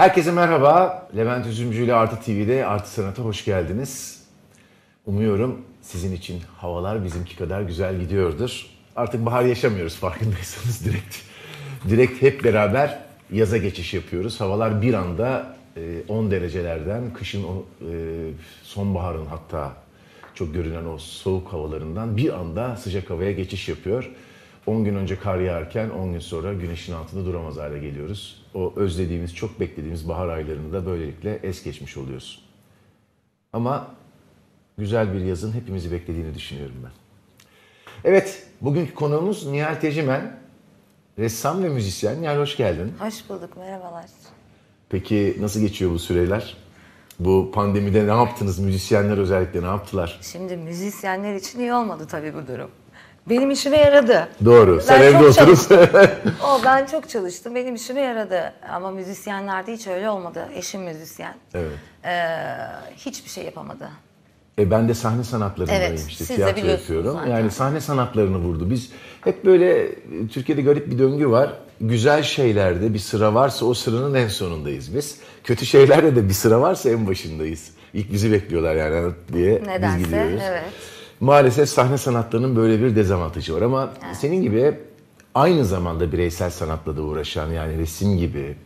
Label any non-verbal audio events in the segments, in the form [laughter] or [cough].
Herkese merhaba. Levent Üzümcü ile Artı TV'de Artı Sanat'a hoş geldiniz. Umuyorum sizin için havalar bizimki kadar güzel gidiyordur. Artık bahar yaşamıyoruz farkındaysanız direkt. Direkt hep beraber yaza geçiş yapıyoruz. Havalar bir anda e, 10 derecelerden, kışın e, sonbaharın hatta çok görünen o soğuk havalarından bir anda sıcak havaya geçiş yapıyor. 10 gün önce kar yağarken 10 gün sonra güneşin altında duramaz hale geliyoruz. O özlediğimiz, çok beklediğimiz bahar aylarını da böylelikle es geçmiş oluyoruz. Ama güzel bir yazın hepimizi beklediğini düşünüyorum ben. Evet, bugünkü konuğumuz Nihal Tecimen. Ressam ve müzisyen. Nihal hoş geldin. Hoş bulduk, merhabalar. Peki nasıl geçiyor bu süreler? Bu pandemide ne yaptınız? Müzisyenler özellikle ne yaptılar? Şimdi müzisyenler için iyi olmadı tabii bu durum. Benim işime yaradı. Doğru. Sen Ben evde çok oturup çalıştım. [laughs] o ben çok çalıştım. Benim işime yaradı. Ama müzisyenlerde hiç öyle olmadı. Eşim müzisyen. Evet. Ee, hiçbir şey yapamadı. E ben de sahne sanatlarındayım Evet, işte tiyatro yapıyorum. zaten. Yani sahne sanatlarını vurdu. Biz hep böyle e, Türkiye'de garip bir döngü var. Güzel şeylerde bir sıra varsa o sıranın en sonundayız biz. Kötü şeylerde de bir sıra varsa en başındayız. İlk bizi bekliyorlar yani diye biz Nedense, gidiyoruz. evet. Maalesef sahne sanatlarının böyle bir dezavantajı var ama senin gibi aynı zamanda bireysel sanatla da uğraşan yani resim gibi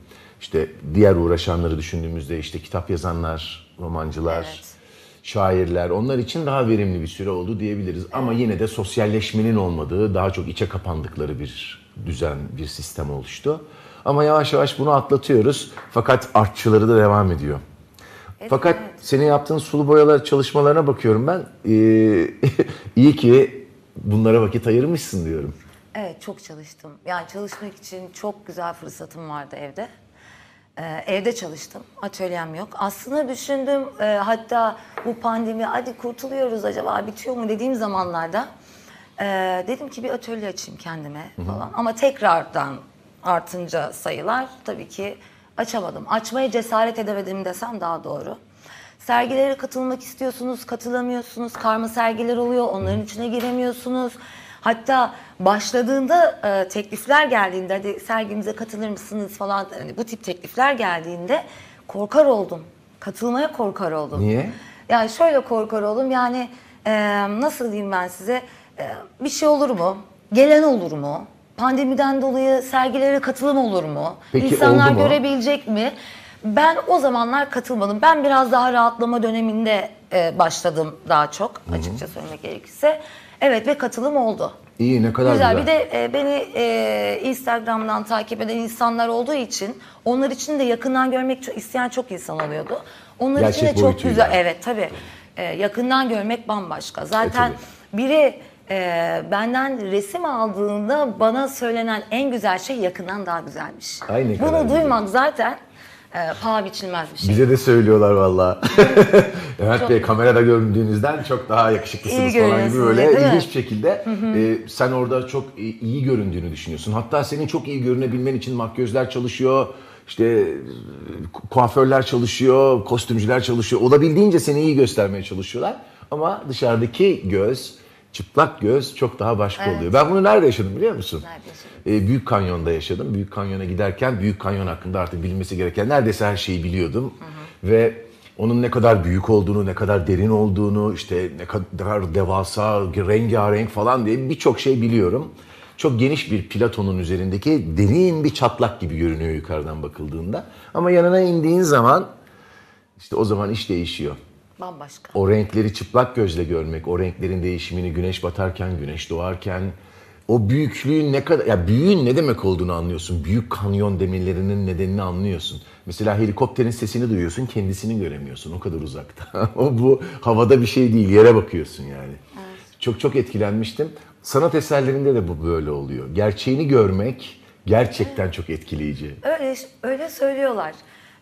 işte diğer uğraşanları düşündüğümüzde işte kitap yazanlar, romancılar, Evet. şairler onlar için daha verimli bir süre oldu diyebiliriz. Ama yine de sosyalleşmenin olmadığı daha çok içe kapandıkları bir düzen, bir sistem oluştu. Ama yavaş yavaş bunu atlatıyoruz. Fakat artçıları da devam ediyor. Fakat senin yaptığın sulu boyalar çalışmalarına bakıyorum ben. Ee, [laughs] iyi ki bunlara vakit ayırmışsın diyorum. Evet çok çalıştım. Yani çalışmak için çok güzel fırsatım vardı evde. Ee, evde çalıştım. Atölyem yok. Aslında düşündüm e, hatta bu pandemi hadi kurtuluyoruz acaba bitiyor mu dediğim zamanlarda e, dedim ki bir atölye açayım kendime falan. Ama tekrardan artınca sayılar tabii ki açamadım. Açmaya cesaret edemedim desem daha doğru. Sergilere katılmak istiyorsunuz, katılamıyorsunuz. Karma sergiler oluyor, onların içine giremiyorsunuz. Hatta başladığında e, teklifler geldiğinde hadi sergimize katılır mısınız falan hani bu tip teklifler geldiğinde korkar oldum. Katılmaya korkar oldum. Niye? Yani şöyle korkar oldum yani e, nasıl diyeyim ben size e, bir şey olur mu? Gelen olur mu? Pandemiden dolayı sergilere katılım olur mu? Peki, İnsanlar oldu mu? görebilecek mi? Ben o zamanlar katılmadım. Ben biraz daha rahatlama döneminde e, başladım daha çok açıkça söylemek gerekirse. Evet ve katılım oldu. İyi ne kadar Güzel. güzel. Bir de e, beni e, Instagram'dan takip eden insanlar olduğu için onlar için de yakından görmek çok, isteyen çok insan oluyordu. Onlar için Gerçek de çok boyutuyla. güzel. Evet tabii. E, yakından görmek bambaşka. Zaten tabii. biri e, benden resim aldığında bana söylenen en güzel şey yakından daha güzelmiş. Ay, ne kadar Bunu güzel. duymak zaten e, paha biçilmez bir şey. Bize de söylüyorlar valla. [laughs] Evet Bey kamerada göründüğünüzden çok daha yakışıklısınız İyi falan gibi böyle ilginç bir şekilde e, sen orada çok iyi göründüğünü düşünüyorsun. Hatta senin çok iyi görünebilmen için makyözler çalışıyor, işte ku- kuaförler çalışıyor, kostümcüler çalışıyor. Olabildiğince seni iyi göstermeye çalışıyorlar. Ama dışarıdaki göz, çıplak göz çok daha başka oluyor. Ben bunu nerede yaşadım biliyor musun? Nerede yaşadın? E, Büyük Kanyon'da yaşadım. Büyük Kanyon'a giderken Büyük Kanyon hakkında artık bilinmesi gereken neredeyse her şeyi biliyordum. Ve onun ne kadar büyük olduğunu, ne kadar derin olduğunu, işte ne kadar devasa, rengarenk falan diye birçok şey biliyorum. Çok geniş bir platonun üzerindeki derin bir çatlak gibi görünüyor yukarıdan bakıldığında. Ama yanına indiğin zaman işte o zaman iş değişiyor. Bambaşka. O renkleri çıplak gözle görmek, o renklerin değişimini güneş batarken, güneş doğarken, o büyüklüğün ne kadar, ya büyüğün ne demek olduğunu anlıyorsun. Büyük kanyon demirlerinin nedenini anlıyorsun. Mesela helikopterin sesini duyuyorsun, kendisini göremiyorsun. O kadar uzakta. [laughs] o bu havada bir şey değil, yere bakıyorsun yani. Çok çok etkilenmiştim. Sanat eserlerinde de bu böyle oluyor. Gerçeğini görmek gerçekten çok etkileyici. Öyle öyle söylüyorlar.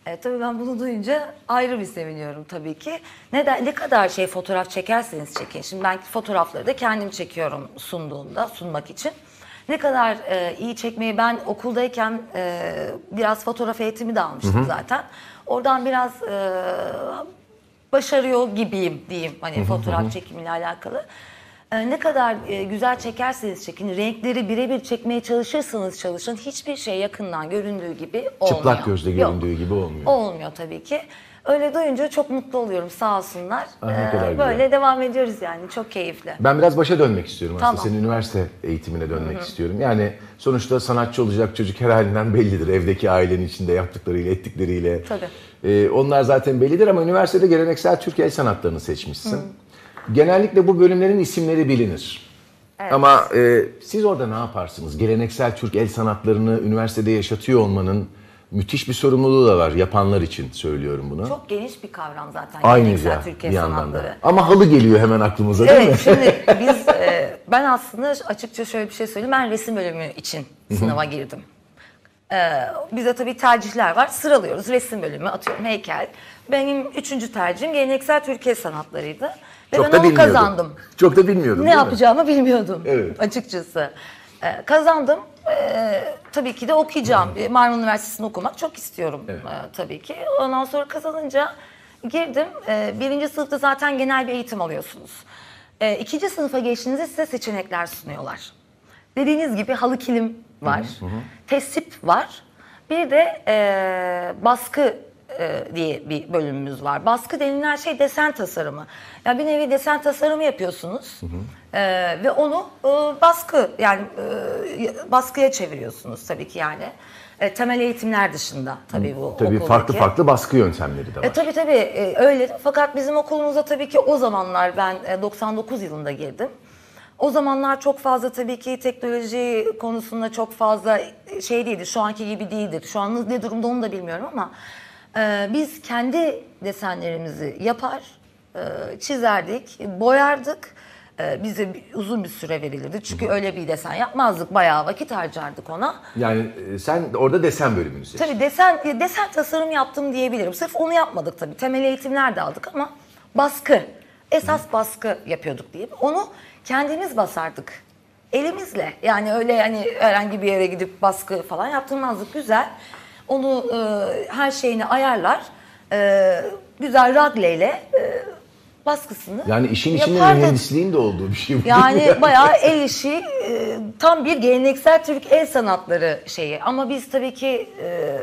E, tabii ben bunu duyunca ayrı bir seviniyorum tabii ki. Neden ne kadar şey fotoğraf çekerseniz çekin. Şimdi ben fotoğrafları da kendim çekiyorum sunduğumda sunmak için. Ne kadar e, iyi çekmeyi ben okuldayken e, biraz fotoğraf eğitimi de almıştım zaten. Oradan biraz e, başarıyor gibiyim diyeyim hani fotoğraf çekimiyle alakalı. E, ne kadar e, güzel çekerseniz çekin, renkleri birebir çekmeye çalışırsanız çalışın hiçbir şey yakından göründüğü gibi olmuyor. Çıplak gözle Yok. göründüğü gibi olmuyor. Olmuyor tabii ki. Öyle duyunca çok mutlu oluyorum sağ olsunlar. Ah, ne Ee, kadar güzel. böyle devam ediyoruz yani çok keyifli. Ben biraz başa dönmek istiyorum aslında. Tamam. Senin üniversite eğitimine dönmek istiyorum. Yani sonuçta sanatçı olacak çocuk her halinden bellidir. Evdeki ailenin içinde yaptıklarıyla, ettikleriyle. Tabii. Ee, onlar zaten bellidir ama üniversitede geleneksel Türk el sanatlarını seçmişsin. Genellikle bu bölümlerin isimleri bilinir. Ama e, siz orada ne yaparsınız? Geleneksel Türk el sanatlarını üniversitede yaşatıyor olmanın müthiş bir sorumluluğu da var. Yapanlar için söylüyorum bunu. Çok geniş bir kavram zaten. Aynı ya Türkiye bir yandan sanatları. da. Ama halı geliyor hemen aklımıza değil mi? Evet şimdi [laughs] biz e, ben aslında açıkça şöyle bir şey söyleyeyim. Ben resim bölümü için sınava girdim. E, bize tabii tercihler var. Sıralıyoruz. Resim bölümü atıyorum heykel. Benim üçüncü tercihim geleneksel Türkiye sanatlarıydı. Ve Çok ben da onu bilmiyordum. kazandım. [laughs] Çok da bilmiyordum Ne mi? yapacağımı bilmiyordum Evet. açıkçası. Ee, kazandım. Ee, tabii ki de okuyacağım. Ee, Marmara Üniversitesi'ni okumak çok istiyorum Evet. ee, tabii ki. Ondan sonra kazanınca girdim. Ee, birinci sınıfta zaten genel bir eğitim alıyorsunuz. Ee, ikinci sınıfa geçtiğinizde size seçenekler sunuyorlar. Dediğiniz gibi halı kilim var, tesip var. Bir de e, baskı e, diye bir bölümümüz var. Baskı denilen şey desen tasarımı. Ya bir nevi desen tasarımı yapıyorsunuz E, ve onu e, baskı yani e, baskıya çeviriyorsunuz tabii ki yani. E, temel eğitimler dışında tabii bu Tabii okuldaki. farklı farklı baskı yöntemleri de var. E, tabii tabii e, öyle. Fakat bizim okulumuzda tabii ki o zamanlar ben e, 99 yılında girdim. O zamanlar çok fazla tabii ki teknoloji konusunda çok fazla e, şey değildi. Şu anki gibi değildi. Şu an ne durumda onu da bilmiyorum ama e, biz kendi desenlerimizi yapar, e, çizerdik, boyardık. E, bize uzun bir süre verilirdi. Çünkü öyle bir desen yapmazdık. Bayağı vakit harcardık ona. Yani e, sen orada desen bölümünü seçtin. Tabii desen e, desen tasarım yaptım diyebilirim. Sırf onu yapmadık tabii. Temel eğitimler de aldık ama baskı, esas baskı yapıyorduk diyeyim. Onu kendimiz basardık. Elimizle. Yani öyle yani herhangi bir yere gidip baskı falan yaptırmazdık. Güzel. Onu e, her şeyini ayarlar. E, güzel ragleyle e, baskısını Yani işin içinde yapardık. mühendisliğin de olduğu bir şey bu. Yani [laughs] bayağı el işi, e, tam bir geleneksel Türk el sanatları şeyi. Ama biz tabii ki e,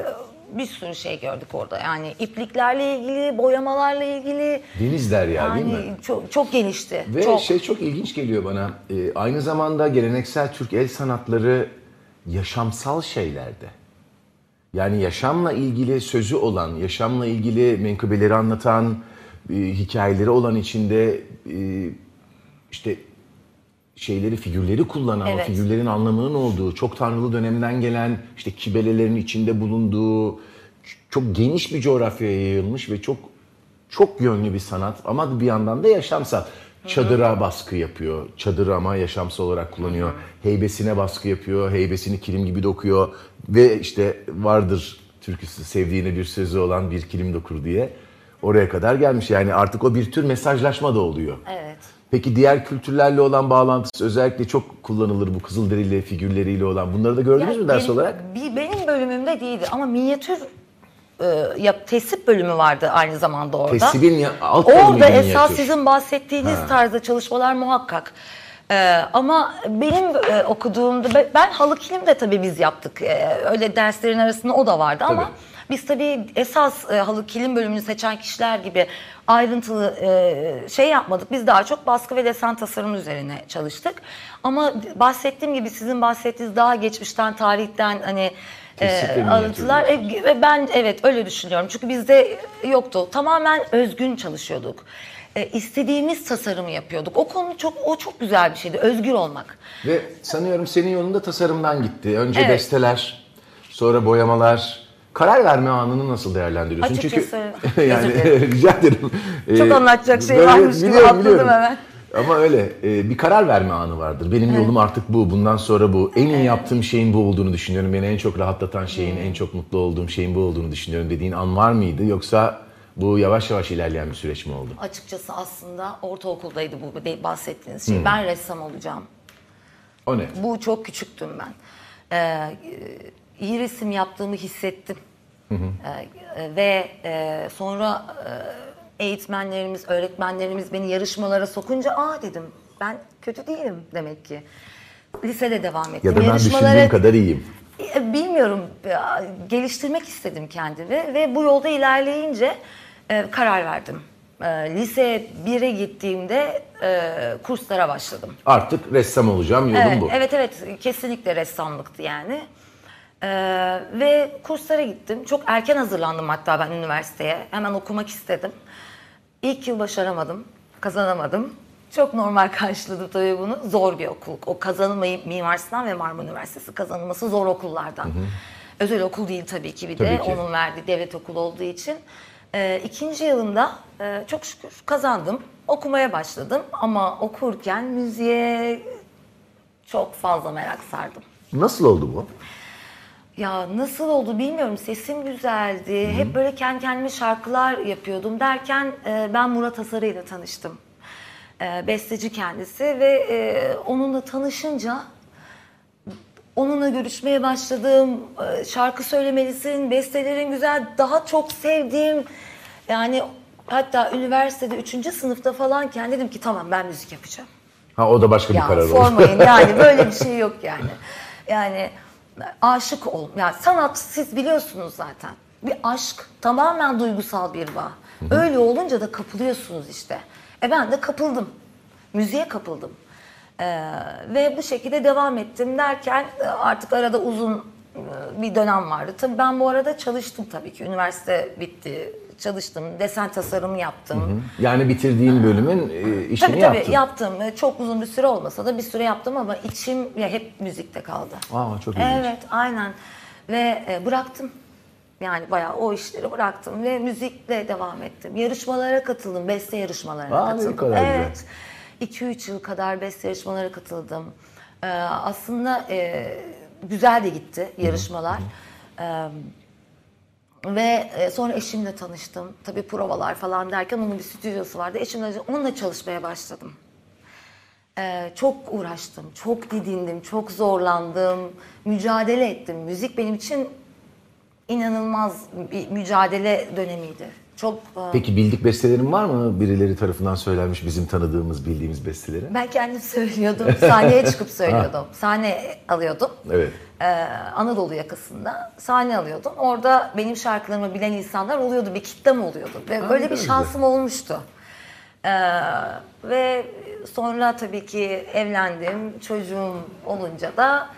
bir sürü şey gördük orada. Yani ipliklerle ilgili, boyamalarla ilgili. Deniz derya değil mi? Yani çok, çok genişti. Ve çok. şey çok ilginç geliyor bana. e, aynı zamanda geleneksel Türk el sanatları yaşamsal şeylerde. Yani yaşamla ilgili sözü olan, yaşamla ilgili menkıbeleri anlatan, e, hikayeleri olan içinde e, işte şeyleri, figürleri kullanan, Evet. figürlerin anlamının olduğu, çok tanrılı dönemden gelen işte kibelelerin içinde bulunduğu çok geniş bir coğrafyaya yayılmış ve çok çok yönlü bir sanat ama bir yandan da yaşamsal. Çadıra baskı yapıyor. Çadır ama yaşamsal olarak kullanıyor. Heybesine baskı yapıyor. Heybesini kilim gibi dokuyor. Ve işte vardır türküsü sevdiğine bir sözü olan bir kilim dokur diye. Oraya kadar gelmiş. Yani artık o bir tür mesajlaşma da oluyor. Evet. Peki diğer kültürlerle olan bağlantısı özellikle çok kullanılır bu Kızılderili figürleriyle olan. Bunları da gördünüz mü ders benim, olarak? bir- benim bölümümde değildi ama minyatür e, yap, tesip bölümü vardı aynı zamanda orada. Tesibin ya, alt Orada minyatür. esas sizin bahsettiğiniz tarzda çalışmalar muhakkak. Ee, ama benim e, okuduğumda be- ben halı kilim de tabii biz yaptık. Ee, öyle derslerin arasında o da vardı ama Tabii. biz tabii esas e, halı kilim bölümünü seçen kişiler gibi ayrıntılı e, şey yapmadık. Biz daha çok baskı ve desen tasarım üzerine çalıştık. Ama bahsettiğim gibi sizin bahsettiğiniz daha geçmişten, tarihten hani e, alıntılar e, ben evet öyle düşünüyorum. Çünkü bizde yoktu. Tamamen özgün çalışıyorduk. E, istediğimiz tasarımı yapıyorduk. O konu çok o çok güzel bir şeydi. Özgür olmak. Ve sanıyorum senin yolunda tasarımdan gitti. Önce Evet. besteler, sonra boyamalar. Karar verme anını nasıl değerlendiriyorsun? Açıkçası, Çünkü [laughs] yani özür [laughs] rica ederim. Çok Ee, anlatacak şey varmış gibi biliyorum, atladım biliyorum. hemen. Ama öyle e, bir karar verme anı vardır. Benim yolum artık bu. Bundan sonra bu. En iyi yaptığım şeyin bu olduğunu düşünüyorum. Beni en çok rahatlatan şeyin, en çok mutlu olduğum şeyin bu olduğunu düşünüyorum dediğin an var mıydı? Yoksa bu yavaş yavaş ilerleyen bir süreç mi oldu? Açıkçası aslında ortaokuldaydı bu bahsettiğiniz şey. Ben ressam olacağım. O ne? Bu çok küçüktüm ben. Ee, iyi resim yaptığımı hissettim. Ee, e, ve e, sonra e, eğitmenlerimiz, öğretmenlerimiz beni yarışmalara sokunca aa dedim ben kötü değilim demek ki. Lisede devam ettim. Ya da ben Yarışmalara- düşündüğüm kadar iyiyim. E, Bilmiyorum. ya, Geliştirmek istedim kendimi ve bu yolda ilerleyince e, karar verdim. E, lise 1'e gittiğimde e, kurslara başladım. Artık ressam olacağım yolum Evet, bu. evet evet kesinlikle ressamlıktı yani. Ve kurslara gittim. Çok erken hazırlandım hatta ben üniversiteye. Hemen okumak istedim. İlk yıl başaramadım, kazanamadım. Çok normal karşıladım tabii bunu. Zor bir okul. O kazanılmayı Mimar Sinan ve Marmara Üniversitesi kazanılması zor okullardan. Özel okul değil tabii ki bir de. Tabii ki. Onun verdiği devlet okulu olduğu için. Ee, ikinci yılında e, çok şükür kazandım. Okumaya başladım ama okurken müziğe çok fazla merak sardım. Nasıl oldu bu? Ya nasıl oldu bilmiyorum. Sesim güzeldi. Hep böyle kendi kendime şarkılar yapıyordum derken e, ben Murat Asarı ile tanıştım. E, besteci kendisi ve e, onunla tanışınca onunla görüşmeye başladım. E, şarkı söylemelisin, bestelerin güzel, daha çok sevdiğim yani hatta üniversitede 3. sınıfta falanken dedim ki tamam ben müzik yapacağım. Ha o da başka bir Ya karar oldu. sormayın yani [laughs] böyle bir şey yok yani. Yani aşık ol. Yani sanat siz biliyorsunuz zaten. Bir aşk tamamen duygusal bir bağ. Öyle olunca da kapılıyorsunuz işte. E ben de kapıldım. Müziğe kapıldım. Ee, ve bu şekilde devam ettim derken e, artık arada uzun e, bir dönem vardı. Tabii ben bu arada çalıştım tabii ki. Üniversite bitti. Çalıştım. Desen tasarımı yaptım. Yani bitirdiğin bölümün e, işini Tabii tabii yaptın. yaptım. Çok uzun bir süre olmasa da bir süre yaptım ama içim ya hep müzikte kaldı. Aa çok ilginç. Evet, aynen. Ve bıraktım. Yani bayağı o işleri bıraktım ve müzikle devam ettim. Yarışmalara katıldım, beste yarışmalarına Aa, katıldım. kadar evet. 2-3 yıl kadar beste yarışmalara katıldım. Ee, aslında e, güzel de gitti yarışmalar. Ee, ve e, sonra eşimle tanıştım. Tabii provalar falan derken onun bir stüdyosu vardı. Eşimle onunla çalışmaya başladım. Ee, çok uğraştım, çok didindim, çok zorlandım, mücadele ettim. Müzik benim için inanılmaz bir mücadele dönemiydi. Çok e, Peki bildik bestelerin var mı? Birileri tarafından söylenmiş bizim tanıdığımız, bildiğimiz besteleri. ben kendim söylüyordum, sahneye çıkıp söylüyordum. Sahne alıyordum. Evet. Ee, Anadolu yakasında sahne alıyordum. Orada benim şarkılarımı bilen insanlar oluyordu, bir kitlem oluyordu. Ve böyle bir şansım olmuştu. Ee, ve sonra tabii ki evlendim, çocuğum olunca da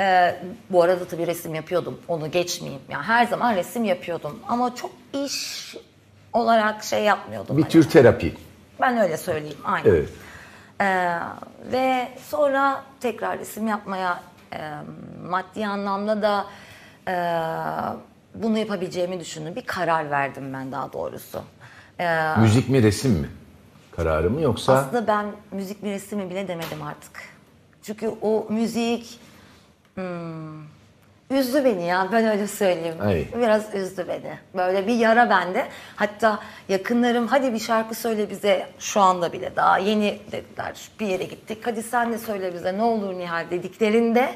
e, bu arada tabii resim yapıyordum, onu geçmeyeyim. Yani her zaman resim yapıyordum ama çok iş olarak şey yapmıyordum. Bir hani. tür terapi. Ben öyle söyleyeyim, aynen. Evet. Ee, ve sonra tekrar resim yapmaya e, maddi anlamda da e, bunu yapabileceğimi düşündüm. Bir karar verdim ben daha doğrusu. Ee, Müzik mi resim mi? Kararı mı yoksa? aslında ben müzik mi resim mi bile demedim artık. Çünkü o müzik üzdü beni ya ben öyle söyleyeyim. Ay. Biraz üzdü beni. Böyle bir yara bende. Hatta yakınlarım hadi bir şarkı söyle bize şu anda bile daha yeni dediler bir yere gittik. Hadi sen de söyle bize ne olur Nihal dediklerinde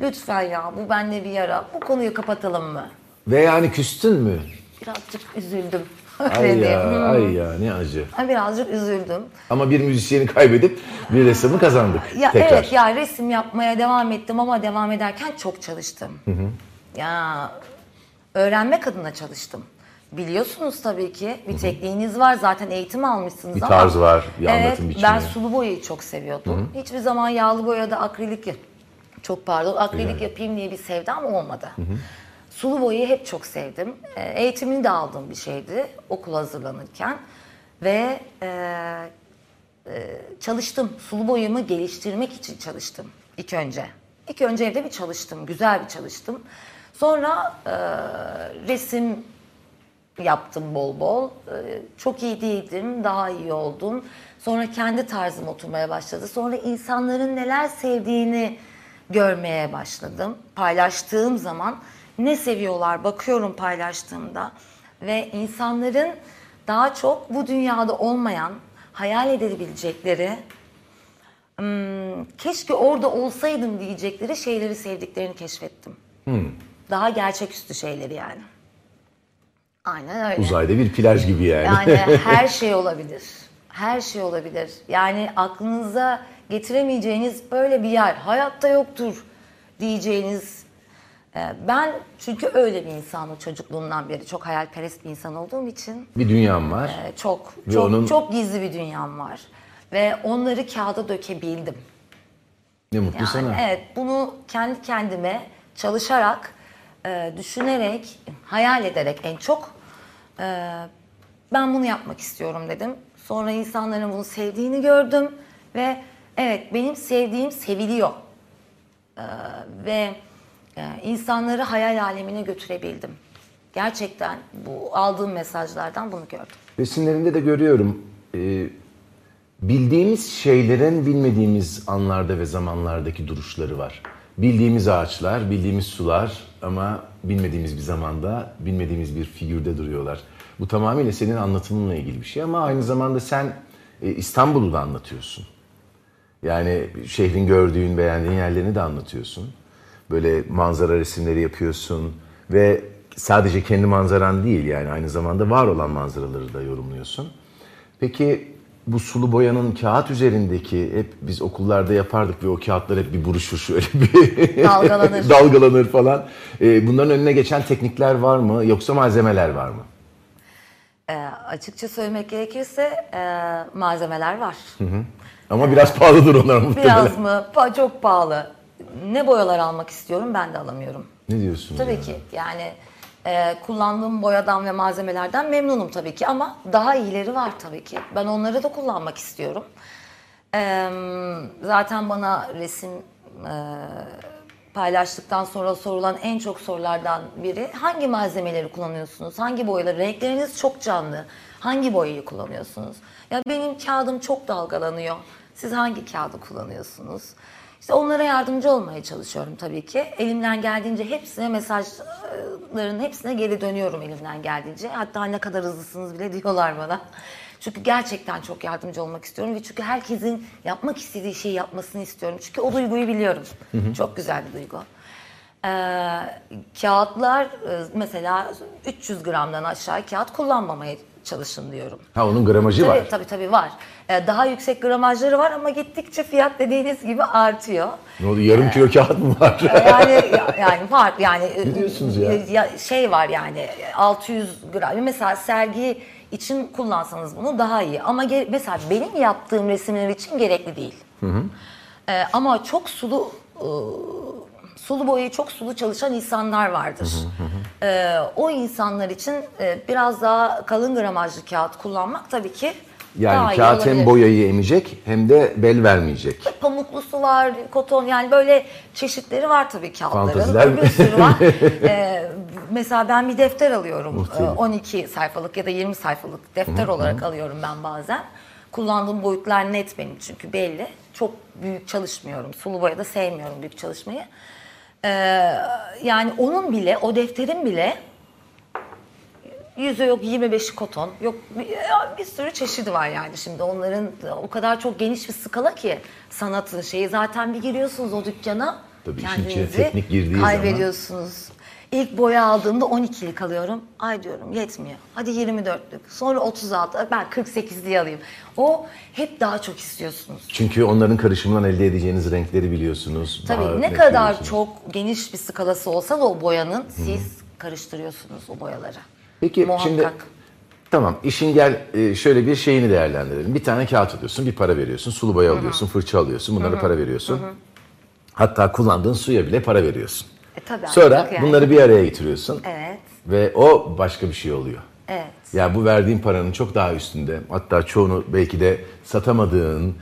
lütfen ya bu bende bir yara bu konuyu kapatalım mı? Ve yani küstün mü? Birazcık üzüldüm. Ay ya. Hmm. ay ya ne acı. Birazcık üzüldüm. Ama bir müzisyeni kaybedip bir ressamı kazandık Ya tekrar. evet ya resim yapmaya devam ettim ama devam ederken çok çalıştım. Ya öğrenmek adına çalıştım. Biliyorsunuz tabii ki bir tekniğiniz var zaten eğitim almışsınız Bir ama. tarz var, bir evet, anlatım biçimi. Ben sulu boyayı çok seviyordum. Hiçbir zaman yağlı boyada akrilik çok pardon akrilik Güzel. yapayım diye bir sevdam olmadı. Sulu boyayı hep çok sevdim. E, eğitimini de aldığım bir şeydi okul hazırlanırken ve e, çalıştım. Sulu boyamı geliştirmek için çalıştım ilk önce. İlk önce evde bir çalıştım, güzel bir çalıştım. Sonra e, resim yaptım bol bol. E, çok iyi değildim, daha iyi oldum. Sonra kendi tarzım oturmaya başladı. Sonra insanların neler sevdiğini görmeye başladım. Paylaştığım zaman ne seviyorlar bakıyorum paylaştığımda. Ve insanların daha çok bu dünyada olmayan, hayal edebilecekleri, hmm, keşke orada olsaydım diyecekleri şeyleri sevdiklerini keşfettim. Daha gerçeküstü şeyleri yani. Aynen öyle. Uzayda bir plaj gibi yani. Yani [laughs] her şey olabilir. her şey olabilir. Yani aklınıza getiremeyeceğiniz böyle bir yer hayatta yoktur diyeceğiniz. E, Ben çünkü öyle bir insanım çocukluğumdan beri çok hayalperest bir insan olduğum için Bir dünyam var. e, çok Ve çok onun- çok gizli bir dünyam var ve onları kağıda dökebildim. Ne mutlu Yani sana. evet bunu kendi kendime çalışarak, e, düşünerek, hayal ederek en çok e, ben bunu yapmak istiyorum dedim. Sonra insanların bunu sevdiğini gördüm ve evet benim sevdiğim seviliyor. Ve insanları hayal alemine götürebildim. Gerçekten bu aldığım mesajlardan bunu gördüm. Resimlerinde de görüyorum. e, bildiğimiz şeylerin bilmediğimiz anlarda ve zamanlardaki duruşları var. Bildiğimiz ağaçlar, bildiğimiz sular ama bilmediğimiz bir zamanda, bilmediğimiz bir figürde duruyorlar. Bu tamamıyla senin anlatımınla ilgili bir şey ama aynı zamanda sen e, İstanbul'u da anlatıyorsun. Yani şehrin gördüğün, beğendiğin yerlerini de anlatıyorsun. Böyle manzara resimleri yapıyorsun ve sadece kendi manzaran değil yani aynı zamanda var olan manzaraları da yorumluyorsun. Peki bu sulu boyanın kağıt üzerindeki hep biz okullarda yapardık ve o kağıtlar hep bir buruşur şöyle bir Dalgalanır. [laughs] dalgalanır falan. Ee, bunların önüne geçen teknikler var mı yoksa malzemeler var mı? E, açıkça söylemek gerekirse e, malzemeler var. Ama biraz pahalıdır onlar muhtemelen. Biraz mı? Pa- çok pahalı. Ne boyalar almak istiyorum ben de alamıyorum. Ne diyorsun? Tabii ya? ki yani e, kullandığım boyadan ve malzemelerden memnunum tabii ki ama daha iyileri var tabii ki. Ben onları da kullanmak istiyorum. E, zaten bana resim e, paylaştıktan sonra sorulan en çok sorulardan biri hangi malzemeleri kullanıyorsunuz? Hangi boyaları? Renkleriniz çok canlı. Hangi boyayı kullanıyorsunuz? Ya benim kağıdım çok dalgalanıyor. Siz hangi kağıdı kullanıyorsunuz? İşte onlara yardımcı olmaya çalışıyorum tabii ki. Elimden geldiğince hepsine mesajların hepsine geri dönüyorum elimden geldiğince. Hatta ne kadar hızlısınız bile [laughs] diyorlar bana. Çünkü gerçekten çok yardımcı olmak istiyorum ve çünkü herkesin yapmak istediği şeyi yapmasını istiyorum. Çünkü o duyguyu biliyorum. Çok güzel bir duygu. Ee, kağıtlar e, mesela 300 gramdan aşağı kağıt kullanmamaya çalışın diyorum. Ha onun gramajı Tabii var. tabii tabii var. Ee, daha yüksek gramajları var ama gittikçe fiyat dediğiniz gibi artıyor. Ne oldu yarım kilo kağıt mı var? Yani ya- yani var yani Ne diyorsunuz ya? şey var yani 600 gram mesela sergi için kullansanız bunu daha iyi ama mesela benim yaptığım resimler için gerekli değil. Ee, ama çok sulu ıı, sulu boyayı çok sulu çalışan insanlar vardır. Ee, o insanlar için e, biraz daha kalın gramajlı kağıt kullanmak tabii ki Yani iyi kağıt hem boyayı emecek hem de bel vermeyecek. Pamuklusu var, koton yani böyle çeşitleri var tabii kağıtların. Fantaziler? Bir sürü [laughs] var. Ee, mesela ben bir defter alıyorum. Muhtelif. Ee, 12 sayfalık ya da 20 sayfalık defter olarak alıyorum ben bazen. Kullandığım boyutlar net benim çünkü belli. Çok büyük çalışmıyorum. Sulu boya da sevmiyorum büyük çalışmayı. Ee, yani onun bile, o defterin bile Yüzü yok 25'i koton. Yok bir, sürü çeşidi var yani şimdi onların o kadar çok geniş bir skala ki sanatın şeyi zaten bir giriyorsunuz o dükkana Tabii işin içine teknik girdiği zaman- kaybediyorsunuz. İlk boya aldığımda 12'lik alıyorum. Ay diyorum yetmiyor. Hadi 24'lük. Sonra 36. Ben 48'liği alayım. O hep daha çok istiyorsunuz. Çünkü onların karışımından elde edeceğiniz renkleri biliyorsunuz. Tabii ne kadar çok geniş bir skalası olsa da o boyanın siz karıştırıyorsunuz o boyaları. Peki Muhakkak. şimdi tamam işin gel e, şöyle bir şeyini değerlendirelim. Bir tane kağıt alıyorsun, bir para veriyorsun, sulu boya alıyorsun, fırça alıyorsun, bunlara para veriyorsun. Hatta kullandığın suya bile para veriyorsun. E tabii Sonra yani. bunları bir araya getiriyorsun Evet, ve o başka bir şey oluyor. evet. Ya bu verdiğin paranın çok daha üstünde. Hatta çoğunu belki de satamadığın,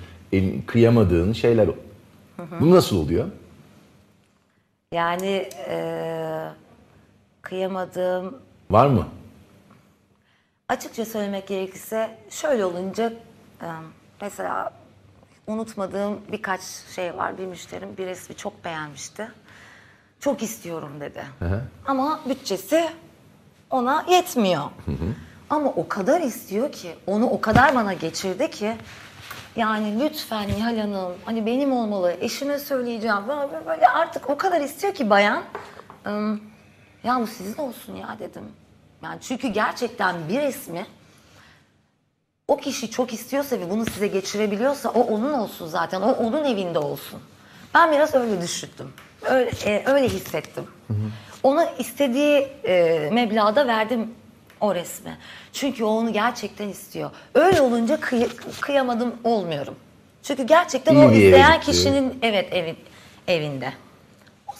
kıyamadığın şeyler. Bu nasıl oluyor? Yani eee kıyamadığım, Var mı? Açıkça söylemek gerekirse şöyle olunca eee, mesela unutmadığım birkaç şey var. Bir müşterim bir resmi çok beğenmişti. Çok istiyorum dedi. Ama bütçesi ona yetmiyor. Ama o kadar istiyor ki, onu o kadar bana geçirdi ki yani lütfen Nihal Hanım hani benim olmalı, eşime söyleyeceğim. Böyle, artık o kadar istiyor ki bayan. Ya bu sizin olsun ya dedim. Yani çünkü gerçekten bir resmi o kişi çok istiyorsa ve bunu size geçirebiliyorsa o onun olsun zaten. O onun evinde olsun. Ben biraz öyle düşündüm. Öyle, e, öyle hissettim. Ona istediği e, meblağda verdim o resmi. Çünkü o onu gerçekten istiyor. Öyle olunca kıy- kıyamadım olmuyorum. Çünkü gerçekten İyi o isteyen kişinin evet evin, evinde.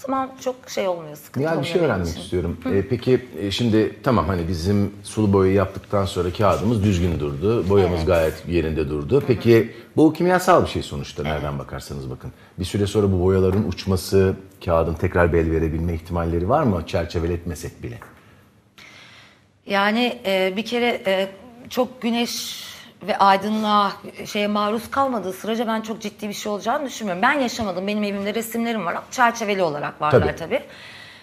Zaman çok şey olmuyor, sıkıntı Ya bir olmuyor şey benim öğrenmek için. istiyorum. E, peki e, şimdi tamam hani bizim sulu boyayı yaptıktan sonra kağıdımız düzgün durdu. Boyamız Evet. gayet yerinde durdu. Peki bu kimyasal bir şey sonuçta nereden bakarsanız bakın. Bir süre sonra bu boyaların uçması, kağıdın tekrar bel verebilme ihtimalleri var mı? Çerçeveletmesek bile. Yani e, bir kere e, çok güneş ve aydınlığa şeye maruz kalmadığı sürece ben çok ciddi bir şey olacağını düşünmüyorum. Ben yaşamadım. Benim evimde resimlerim var çerçeveli olarak varlar Tabii. tabii.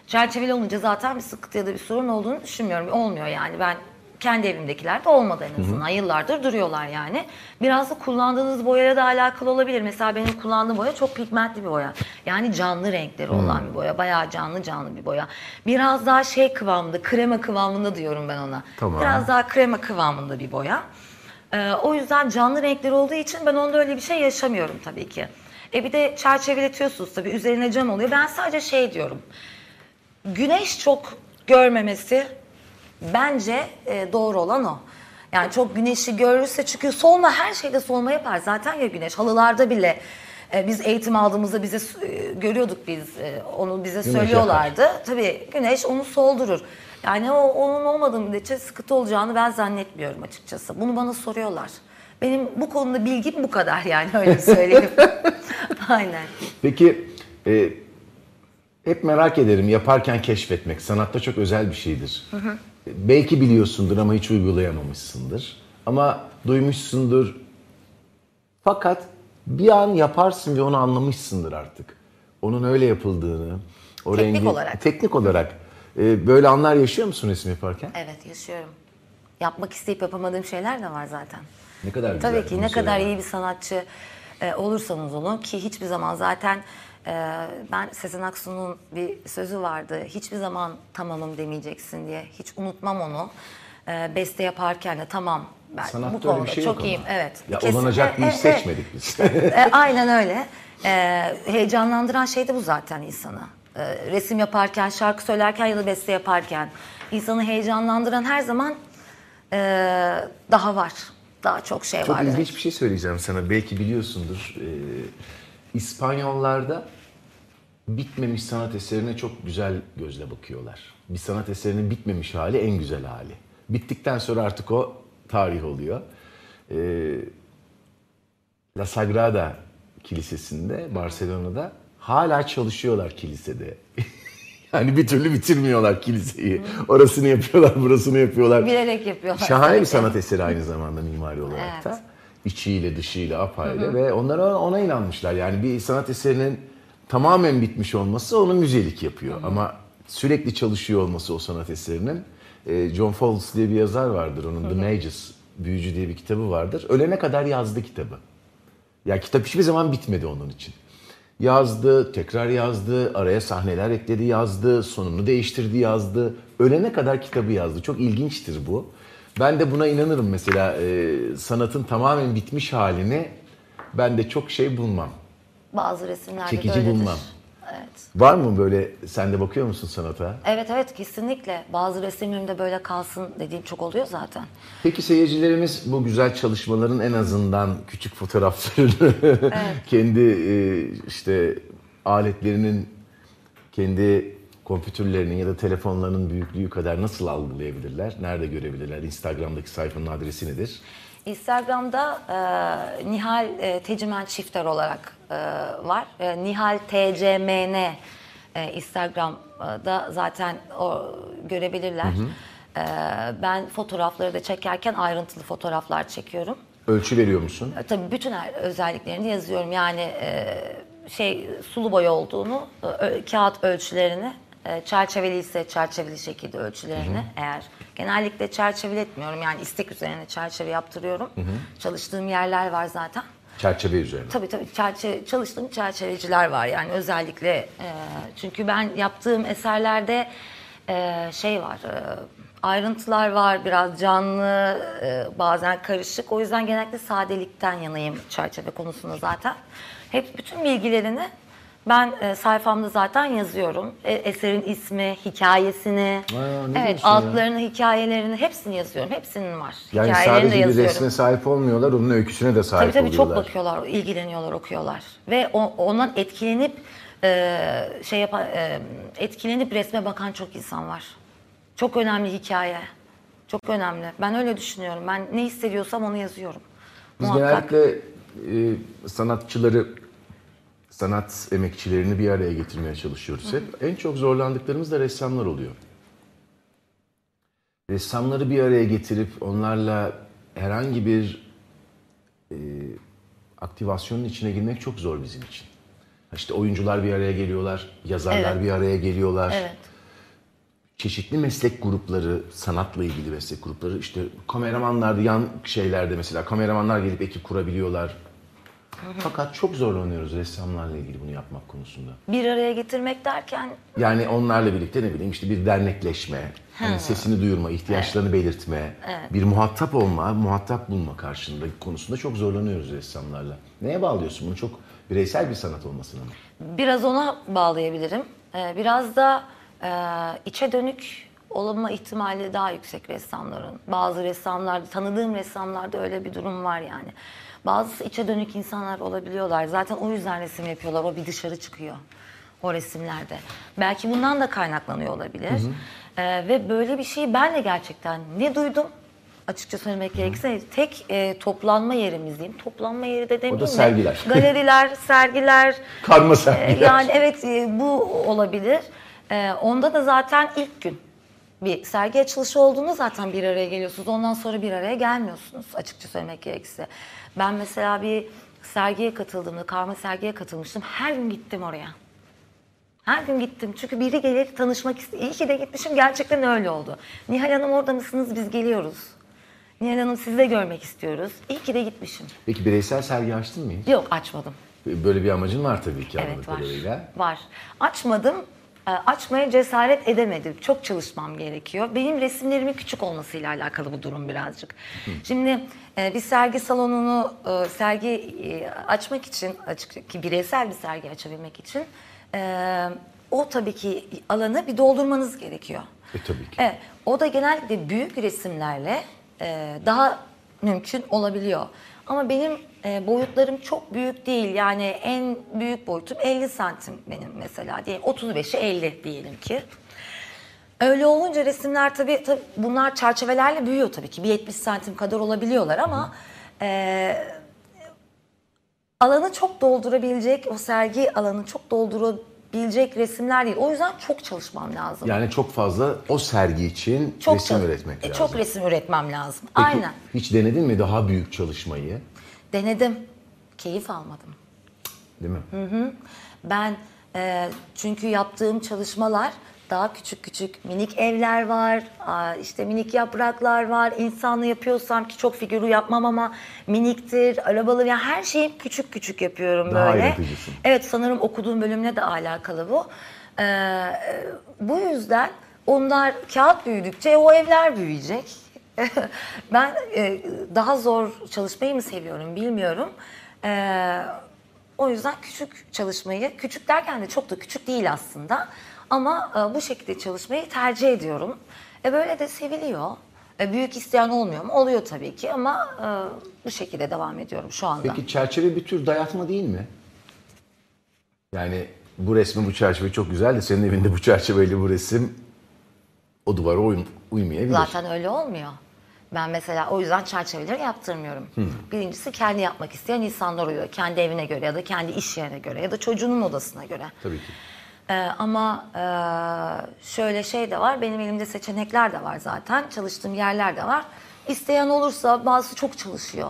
Çerçeveli olunca zaten bir sıkıntı ya da bir sorun olduğunu düşünmüyorum. Olmuyor yani. Ben kendi evimdekiler de olmadı en azından. Yıllardır duruyorlar yani. Biraz da kullandığınız boyayla da alakalı olabilir. Mesela benim kullandığım boya çok pigmentli bir boya. Yani canlı renkleri olan bir boya. Bayağı canlı canlı bir boya. Biraz daha şey kıvamında, krema kıvamında diyorum ben ona. Tamam. Biraz daha krema kıvamında bir boya. Ee, o yüzden canlı renkleri olduğu için ben onda öyle bir şey yaşamıyorum tabii ki. E bir de çerçeveletiyorsunuz tabii üzerine cam oluyor. Ben sadece şey diyorum. Güneş çok görmemesi bence e, doğru olan o. Yani çok güneşi görürse çünkü solma her şeyde solma yapar zaten ya güneş. Halılarda bile e, biz eğitim aldığımızda bize e, görüyorduk biz e, onu bize Güneş söylüyorlardı. Tabii güneş onu soldurur. Yani o onun olmadığı müddetçe sıkıntı olacağını ben zannetmiyorum açıkçası. Bunu bana soruyorlar. Benim bu konuda bilgim bu kadar yani öyle söyleyeyim. [laughs] Aynen. Peki e, hep merak ederim yaparken keşfetmek sanatta çok özel bir şeydir. E, Belki biliyorsundur ama hiç uygulayamamışsındır. Ama duymuşsundur. Fakat bir an yaparsın ve onu anlamışsındır artık. Onun öyle yapıldığını, o Teknik rengi olarak. teknik olarak e, böyle anlar yaşıyor musun resim yaparken? Evet yaşıyorum. Yapmak isteyip yapamadığım şeyler de var zaten. Ne kadar güzel. Tabii ki ne kadar iyi bir sanatçı e, olursanız olun ki hiçbir zaman zaten e, ben Sezen Aksu'nun bir sözü vardı. Hiçbir zaman tamamım demeyeceksin diye. Hiç unutmam onu. E, beste yaparken de tamam ben Sanatta bu öyle bir konuda şey çok ama. iyiyim. Evet. Ya Kesin- olanacak bir e, iş e, seçmedik biz. e, aynen öyle. E, heyecanlandıran şey de bu zaten insanı. E, resim yaparken, şarkı söylerken ya da beste yaparken insanı heyecanlandıran her zaman e, daha var. Daha çok şey Çok var. evet. ilginç bir şey söyleyeceğim sana. Belki biliyorsundur. Ee, İspanyollarda bitmemiş sanat eserine çok güzel gözle bakıyorlar. Bir sanat eserinin bitmemiş hali en güzel hali. Bittikten sonra artık o tarih oluyor. La Sagrada Kilisesi'nde, Barcelona'da hala çalışıyorlar kilisede. [laughs] yani bir türlü bitirmiyorlar kiliseyi. Orasını yapıyorlar, burasını yapıyorlar. Bilerek yapıyorlar. Şahane bir sanat eseri aynı zamanda mimari olarak Evet. da. İçiyle dışıyla apayrı ve onlar ona, inanmışlar. Yani bir sanat eserinin tamamen bitmiş olması onu müzelik yapıyor. Ama sürekli çalışıyor olması o sanat eserinin. e, John Fowles diye bir yazar vardır onun The Magus, Büyücü diye bir kitabı vardır. Ölene kadar yazdı kitabı. Ya kitap hiçbir zaman bitmedi onun için. Yazdı, tekrar yazdı, araya sahneler ekledi, yazdı, sonunu değiştirdi, yazdı. Ölene kadar kitabı yazdı. Çok ilginçtir bu. Ben de buna inanırım mesela e, sanatın tamamen bitmiş halini ben de çok şey bulmam. Bazı resimlerde Çekici de öyledir. bulmam. Evet. Var mı böyle sen de bakıyor musun sanata? Evet evet kesinlikle. Bazı resimlerimde böyle kalsın dediğim çok oluyor zaten. Peki seyircilerimiz bu güzel çalışmaların en azından küçük fotoğraflarını [laughs] kendi e, işte aletlerinin kendi kompütürlerinin ya da telefonlarının büyüklüğü kadar nasıl algılayabilirler? Nerede görebilirler? Instagram'daki sayfanın adresi nedir? Instagram'da e, Nihal e, Tecimen Çifter olarak e, var. E, Nihal TCMN e, Instagram'da zaten o görebilirler. E, ben fotoğrafları da çekerken ayrıntılı fotoğraflar çekiyorum. Ölçü veriyor musun? E, Tabii bütün özelliklerini yazıyorum. Yani e, şey sulu boya olduğunu, e, kağıt ölçülerini, e, çerçeveli ise çerçeveli şekilde ölçülerini eğer genellikle çerçeveletmiyorum. Yani istek üzerine çerçeve yaptırıyorum. Çalıştığım yerler var zaten. Çerçeve üzerine. Tabii tabii çerçeve, çalıştığım çerçeveciler var yani özellikle e, çünkü ben yaptığım eserlerde e, şey var e, ayrıntılar var, biraz canlı, e, bazen karışık. O yüzden genellikle sadelikten yanayım çerçeve konusunda zaten. Hep bütün bilgilerini ben e, sayfamda zaten yazıyorum. E, eserin ismi, hikayesini, Aa, ne evet diyorsun ya? altlarını, hikayelerini hepsini yazıyorum. Hepsinin var. Yani Hikayelerini de sadece bir yazıyorum. resme sahip olmuyorlar, onun öyküsüne de sahip Tabii tabii çok oluyorlar. bakıyorlar, ilgileniyorlar, okuyorlar. Ve o, ondan etkilenip e, şey yapan, e, etkilenip resme bakan çok insan var. Çok önemli hikaye. Çok önemli. Ben öyle düşünüyorum. Ben ne hissediyorsam onu yazıyorum. Biz Muhakkak. genellikle e, sanatçıları, sanat emekçilerini bir araya getirmeye çalışıyoruz hep. En çok zorlandıklarımız da ressamlar oluyor. Ressamları bir araya getirip onlarla herhangi bir e, aktivasyonun içine girmek çok zor bizim için. İşte oyuncular bir araya geliyorlar, yazarlar Evet. bir araya geliyorlar. Evet. çeşitli meslek grupları, sanatla ilgili meslek grupları, işte kameramanlar yan şeylerde mesela kameramanlar gelip ekip kurabiliyorlar. Fakat çok zorlanıyoruz ressamlarla ilgili bunu yapmak konusunda. Bir araya getirmek derken Yani onlarla birlikte ne bileyim işte bir dernekleşme, hani sesini duyurma, ihtiyaçlarını belirtme, bir muhatap olma, muhatap bulma karşında konusunda çok zorlanıyoruz ressamlarla. Neye bağlıyorsun bunu? Çok bireysel bir sanat olmasına mı? biraz ona bağlayabilirim. Ee, biraz da e, içe dönük olma ihtimali daha yüksek ressamların. Bazı ressamlarda, tanıdığım ressamlarda öyle bir durum var yani. Bazısı içe dönük insanlar olabiliyorlar. Zaten o yüzden resim yapıyorlar. O bir dışarı çıkıyor o resimlerde. Belki bundan da kaynaklanıyor olabilir. Ee, ve böyle bir şeyi ben de gerçekten ne duydum açıkça söylemek gerekirse tek e, toplanma yerimiz diyeyim. Toplanma yeri de demeyeyim de, sergiler. [laughs] Galeriler, sergiler, Karma ee, sergiler. Yani evet e, bu olabilir. Ee, Onda da zaten ilk gün bir sergi açılışı olduğunda zaten bir araya geliyorsunuz. Ondan sonra bir araya gelmiyorsunuz açıkça söylemek gerekirse. Ben mesela bir sergiye katıldığımda, karma sergiye katılmıştım. Her gün gittim oraya. Her gün gittim. Çünkü biri gelir tanışmak istiyor. İyi ki de gitmişim. Gerçekten öyle oldu. Nihal Hanım orada mısınız? Biz geliyoruz. Nihal Hanım sizi de görmek istiyoruz. İyi ki de gitmişim. Peki bireysel sergi açtın mı hiç? Yok açmadım. Böyle bir amacın var tabii ki Evet var. kadarıyla. Var. Açmadım. E, Açmaya cesaret edemedim. Çok çalışmam gerekiyor. Benim resimlerimin küçük olmasıyla alakalı bu durum birazcık. Şimdi e, bir sergi salonunu e, sergi açmak için açık ki bireysel bir sergi açabilmek için o tabii ki alanı bir doldurmanız gerekiyor. E tabii ki. Evet, o da genellikle büyük resimlerle daha mümkün olabiliyor. Ama benim e, boyutlarım çok büyük değil. Yani en büyük boyutum 50 santim benim mesela. Diyelim 35'i 50 diyelim ki. Öyle olunca resimler tabii, tabii bunlar çerçevelerle büyüyor tabii ki. Bir 70 santim kadar olabiliyorlar ama e, alanı çok doldurabilecek, o sergi alanı çok doldurabilecek resimler değil. O yüzden çok çalışmam lazım. Yani çok fazla o sergi için Çok resim çal- üretmek e, lazım. Çok resim üretmem lazım. Peki, Aynen. hiç denedin mi daha büyük çalışmayı? Denedim. Keyif almadım. Değil mi? Ben e, çünkü yaptığım çalışmalar daha küçük küçük minik evler var, işte minik yapraklar var. İnsanlı yapıyorsam ki çok figürü yapmam ama miniktir, arabalı yani her şeyi küçük küçük yapıyorum Daha böyle. yaratıcısın. Evet sanırım okuduğum bölümle de alakalı bu. Ee, bu yüzden onlar kağıt büyüdükçe o evler büyüyecek. [laughs] ben e, daha zor çalışmayı mı seviyorum bilmiyorum. Ee, o yüzden küçük çalışmayı, küçük derken de çok da küçük değil aslında. Ama e, bu şekilde çalışmayı tercih ediyorum. E, böyle de seviliyor. E, büyük isteyen olmuyor mu? Oluyor tabii ki ama e, bu şekilde devam ediyorum şu anda. Peki çerçeve bir tür dayatma değil mi? Yani bu resmi bu çerçeve çok güzel de senin evinde bu çerçeveyle bu resim o duvara uyum, uymayabilir. Zaten öyle olmuyor. Ben mesela o yüzden çerçeveleri yaptırmıyorum. Birincisi kendi yapmak isteyen insanlar oluyor. Kendi evine göre ya da kendi iş yerine göre ya da çocuğunun odasına göre. Tabii ki. Ee, ama e, şöyle şey de var. Benim elimde seçenekler de var zaten. Çalıştığım yerler de var. İsteyen olursa bazısı çok çalışıyor.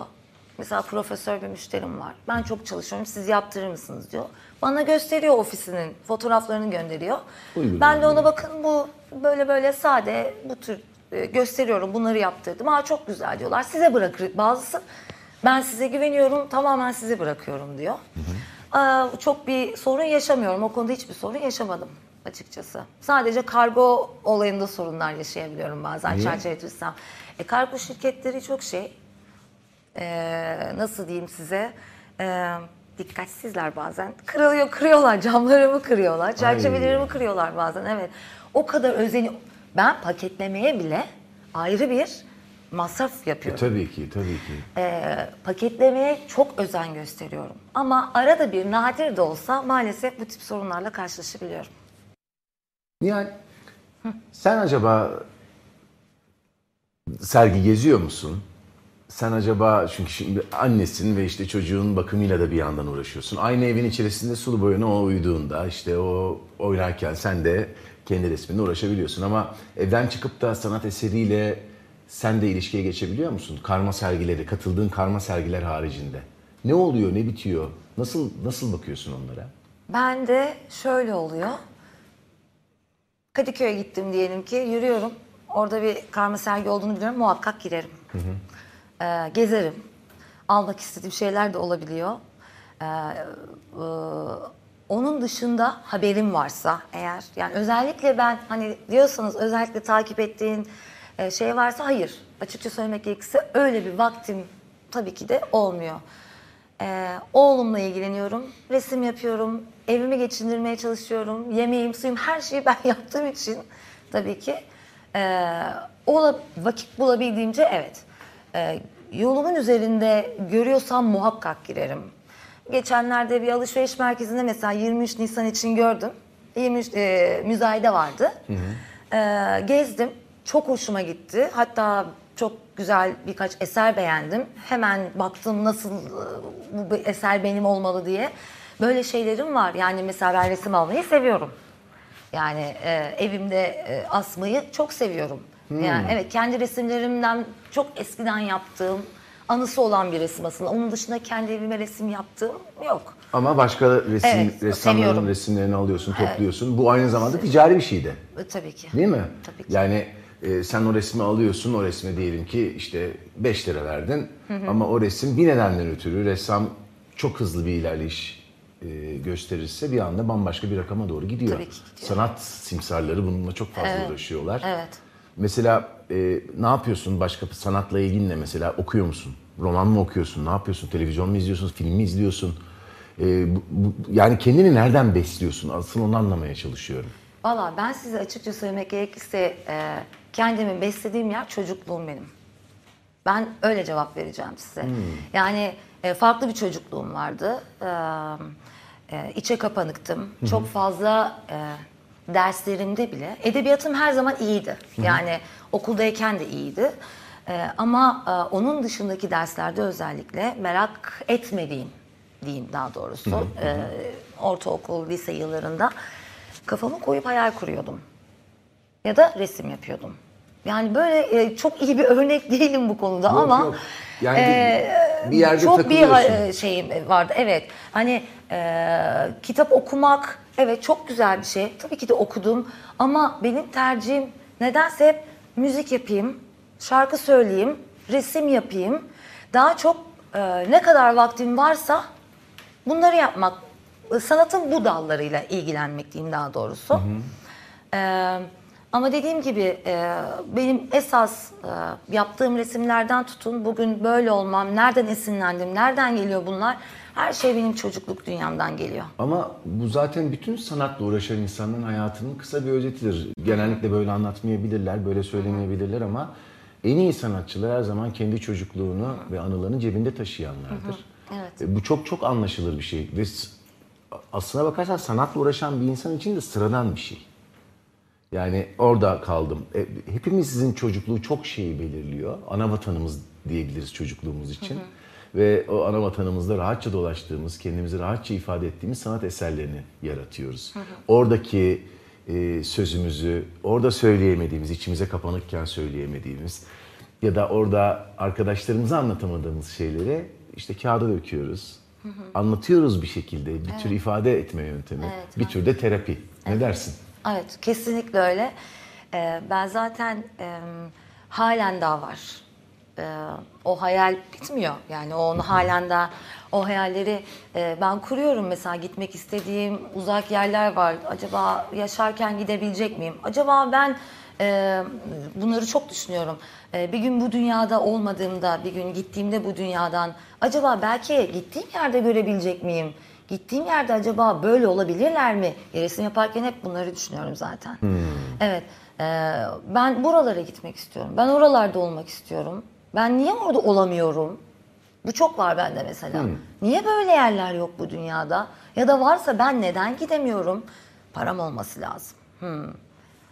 Mesela profesör bir müşterim var. Ben çok çalışıyorum. Siz yaptırır mısınız diyor. Bana gösteriyor ofisinin fotoğraflarını gönderiyor. Uyguluyor. Ben de ona bakın bu böyle böyle sade bu tür e, gösteriyorum. Bunları yaptırdım. Aa çok güzel diyorlar. Size bırakır bazısı. Ben size güveniyorum. Tamamen size bırakıyorum diyor. Aa, çok bir sorun yaşamıyorum. O konuda hiçbir sorun yaşamadım. açıkçası. Sadece kargo olayında sorunlar yaşayabiliyorum bazen Niye? çerçeveletirsem. E, kargo şirketleri çok şey, e, nasıl diyeyim size, e, dikkatsizler bazen. Kırılıyor, kırıyorlar, camlarımı kırıyorlar, çerçevelerimi kırıyorlar bazen, evet. O kadar özeni, ben paketlemeye bile ayrı bir masraf E, yapıyorum. tabii ki, tabii ki. Ee, paketlemeye çok özen gösteriyorum. Ama arada bir nadir de olsa maalesef bu tip sorunlarla karşılaşabiliyorum. Nihal, sen acaba sergi geziyor musun? Sen acaba çünkü şimdi annesin ve işte çocuğun bakımıyla da bir yandan uğraşıyorsun. Aynı evin içerisinde sulu boyuna o uyuduğunda işte o oynarken sen de kendi resminle uğraşabiliyorsun. Ama evden çıkıp da sanat eseriyle sen de ilişkiye geçebiliyor musun? Karma sergileri, katıldığın karma sergiler haricinde. Ne oluyor, ne bitiyor? Nasıl nasıl bakıyorsun onlara? Ben de şöyle oluyor. Kadıköy'e gittim diyelim ki yürüyorum. Orada bir karma sergi olduğunu biliyorum. Muhakkak girerim. Ee, gezerim. Almak istediğim şeyler de olabiliyor. Ee, e, onun dışında haberim varsa eğer yani özellikle ben hani diyorsanız özellikle takip ettiğin e, şey varsa hayır. Açıkça söylemek gerekirse öyle bir vaktim tabii ki de olmuyor. Ee, oğlumla ilgileniyorum, resim yapıyorum, evimi geçindirmeye çalışıyorum, yemeğim, suyum her şeyi ben [laughs] yaptığım için tabii ki ee, ola, vakit bulabildiğimce evet. Ee, yolumun üzerinde görüyorsam muhakkak girerim. Geçenlerde bir alışveriş merkezinde mesela 23 Nisan için gördüm. 23 e, müzayede vardı. Ee, gezdim. Çok hoşuma gitti. Hatta çok güzel birkaç eser beğendim. Hemen baktım nasıl e, bu eser benim olmalı diye. Böyle şeylerim var. Yani mesela ben resim almayı seviyorum. Yani e, evimde e, asmayı çok seviyorum. Yani evet kendi resimlerimden çok eskiden yaptığım anısı olan bir resim aslında. Onun dışında kendi evime resim yaptığım yok. Ama başka resim, Evet, ressamların seviyorum. resimlerini alıyorsun, topluyorsun. Bu aynı zamanda ticari bir şey de. E, tabii ki. Değil mi? Tabii ki. Yani e, sen o resmi alıyorsun, o resme diyelim ki işte 5 lira verdin. Ama o resim bir nedenden ötürü ressam çok hızlı bir ilerleyiş e, gösterirse bir anda bambaşka bir rakama doğru gidiyor. Tabii ki gidiyor. Sanat simsarları bununla çok fazla uğraşıyorlar. Evet. Mesela e, ne yapıyorsun başka sanatla ilgin ne mesela okuyor musun? Roman mı okuyorsun? Ne yapıyorsun? Televizyon mu izliyorsun? Film mi izliyorsun? E, bu- bu- yani kendini nereden besliyorsun? Asıl onu anlamaya çalışıyorum. Valla ben size açıkça söylemek gerekirse e, kendimi beslediğim yer çocukluğum benim. Ben öyle cevap vereceğim size. Yani e, farklı bir çocukluğum vardı. E, e, içe kapanıktım. Çok fazla e, derslerimde bile. Edebiyatım her zaman iyiydi. Yani okuldayken de iyiydi. E, ama e, onun dışındaki derslerde özellikle merak etmediğim diyeyim daha doğrusu. E, ortaokul, lise yıllarında kafamı koyup hayal kuruyordum ya da resim yapıyordum. Yani böyle e, çok iyi bir [laughs] örnek değilim bu konuda Yok, ama yok. Yani e, bir yerde çok bir e, şeyim vardı. Evet. Hani e, kitap okumak evet çok güzel bir şey. Tabii ki de okudum ama benim tercihim nedense hep müzik yapayım, şarkı söyleyeyim, resim yapayım. Daha çok e, ne kadar vaktim varsa bunları yapmak, e, sanatın bu dallarıyla ilgilenmek diyeyim daha doğrusu. Ee, ama dediğim gibi e, benim esas e, yaptığım resimlerden tutun bugün böyle olmam, nereden esinlendim, nereden geliyor bunlar? Her şey benim çocukluk dünyamdan geliyor. Ama bu zaten bütün sanatla uğraşan insanların hayatının kısa bir özetidir. Genellikle böyle anlatmayabilirler, böyle söylemeyebilirler ama en iyi sanatçılar her zaman kendi çocukluğunu ve anılarını cebinde taşıyanlardır. Evet. E, Bu çok çok anlaşılır bir şey ve s- aslına bakarsan sanatla uğraşan bir insan için de sıradan bir şey. Yani orada kaldım. E, hepimizin çocukluğu çok şeyi belirliyor. Ana vatanımız diyebiliriz çocukluğumuz için. Ve o ana vatanımızda rahatça dolaştığımız, kendimizi rahatça ifade ettiğimiz sanat eserlerini yaratıyoruz. Oradaki e, sözümüzü, orada söyleyemediğimiz, içimize kapanıkken söyleyemediğimiz ya da orada arkadaşlarımıza anlatamadığımız şeyleri işte kağıda döküyoruz. Anlatıyoruz bir şekilde. Bir tür ifade etme yöntemi. Evet, bir tür de terapi. Ne dersin? Evet, kesinlikle öyle. Ee, ben zaten e, halen daha var. e, o hayal bitmiyor. Yani onu halen daha o hayalleri e, ben kuruyorum mesela gitmek istediğim uzak yerler var. Acaba yaşarken gidebilecek miyim? Acaba ben e, bunları çok düşünüyorum. E, bir gün bu dünyada olmadığımda, bir gün gittiğimde bu dünyadan acaba belki gittiğim yerde görebilecek miyim? Gittiğim yerde acaba böyle olabilirler mi? E, Resim yaparken hep bunları düşünüyorum zaten. Evet. e, ben buralara gitmek istiyorum. Ben oralarda olmak istiyorum. Ben niye orada olamıyorum? Bu çok var bende mesela. Niye böyle yerler yok bu dünyada? Ya da varsa ben neden gidemiyorum? Param olması lazım. Hmm.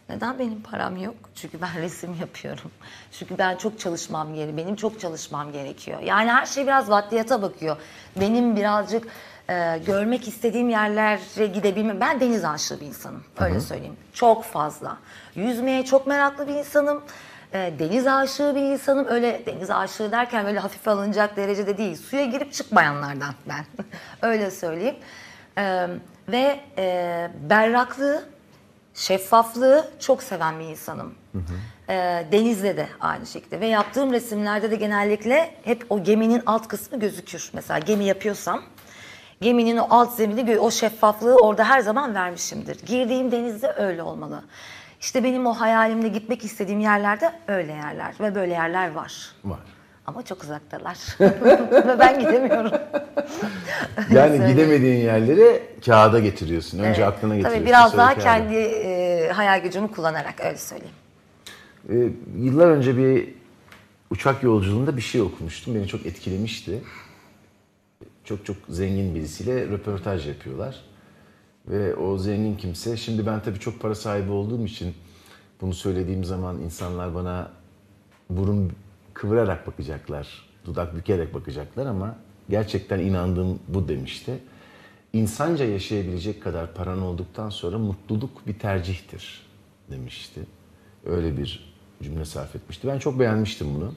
Neden benim param yok? Çünkü ben [laughs] resim yapıyorum. Çünkü ben çok çalışmam gerekiyor. Benim çok çalışmam gerekiyor. Yani her şey biraz maddiyata bakıyor. Benim birazcık e, görmek istediğim yerlere gidebilmem. Ben deniz aşığı bir insanım. Öyle söyleyeyim. Çok fazla. Yüzmeye çok meraklı bir insanım. E, deniz aşığı bir insanım. Öyle deniz aşığı derken böyle hafif alınacak derecede değil. Suya girip çıkmayanlardan ben. [laughs] Öyle söyleyeyim. E, ve e, berraklığı şeffaflığı çok seven bir insanım. Ee, denizde de aynı şekilde ve yaptığım resimlerde de genellikle hep o geminin alt kısmı gözükür. Mesela gemi yapıyorsam geminin o alt zemini, o şeffaflığı orada her zaman vermişimdir. Girdiğim denizde öyle olmalı. İşte benim o hayalimde gitmek istediğim yerlerde öyle yerler ve böyle yerler var. Var. Ama çok uzaktalar [laughs] ve ben gidemiyorum. [laughs] Yani gidemediğin yerleri kağıda getiriyorsun. Önce Evet. aklına getiriyorsun. Tabii biraz daha kağıda. kendi e, hayal gücümü kullanarak öyle söyleyeyim. Ee, yıllar önce bir uçak yolculuğunda bir şey okumuştum. Beni çok etkilemişti. Çok çok zengin birisiyle röportaj yapıyorlar. Ve o zengin kimse, şimdi ben tabii çok para sahibi olduğum için bunu söylediğim zaman insanlar bana burun kıvırarak bakacaklar, dudak bükerek bakacaklar ama gerçekten inandığım bu demişti. İnsanca yaşayabilecek kadar paran olduktan sonra mutluluk bir tercihtir demişti. Öyle bir cümle sarf etmişti. Ben çok beğenmiştim bunu.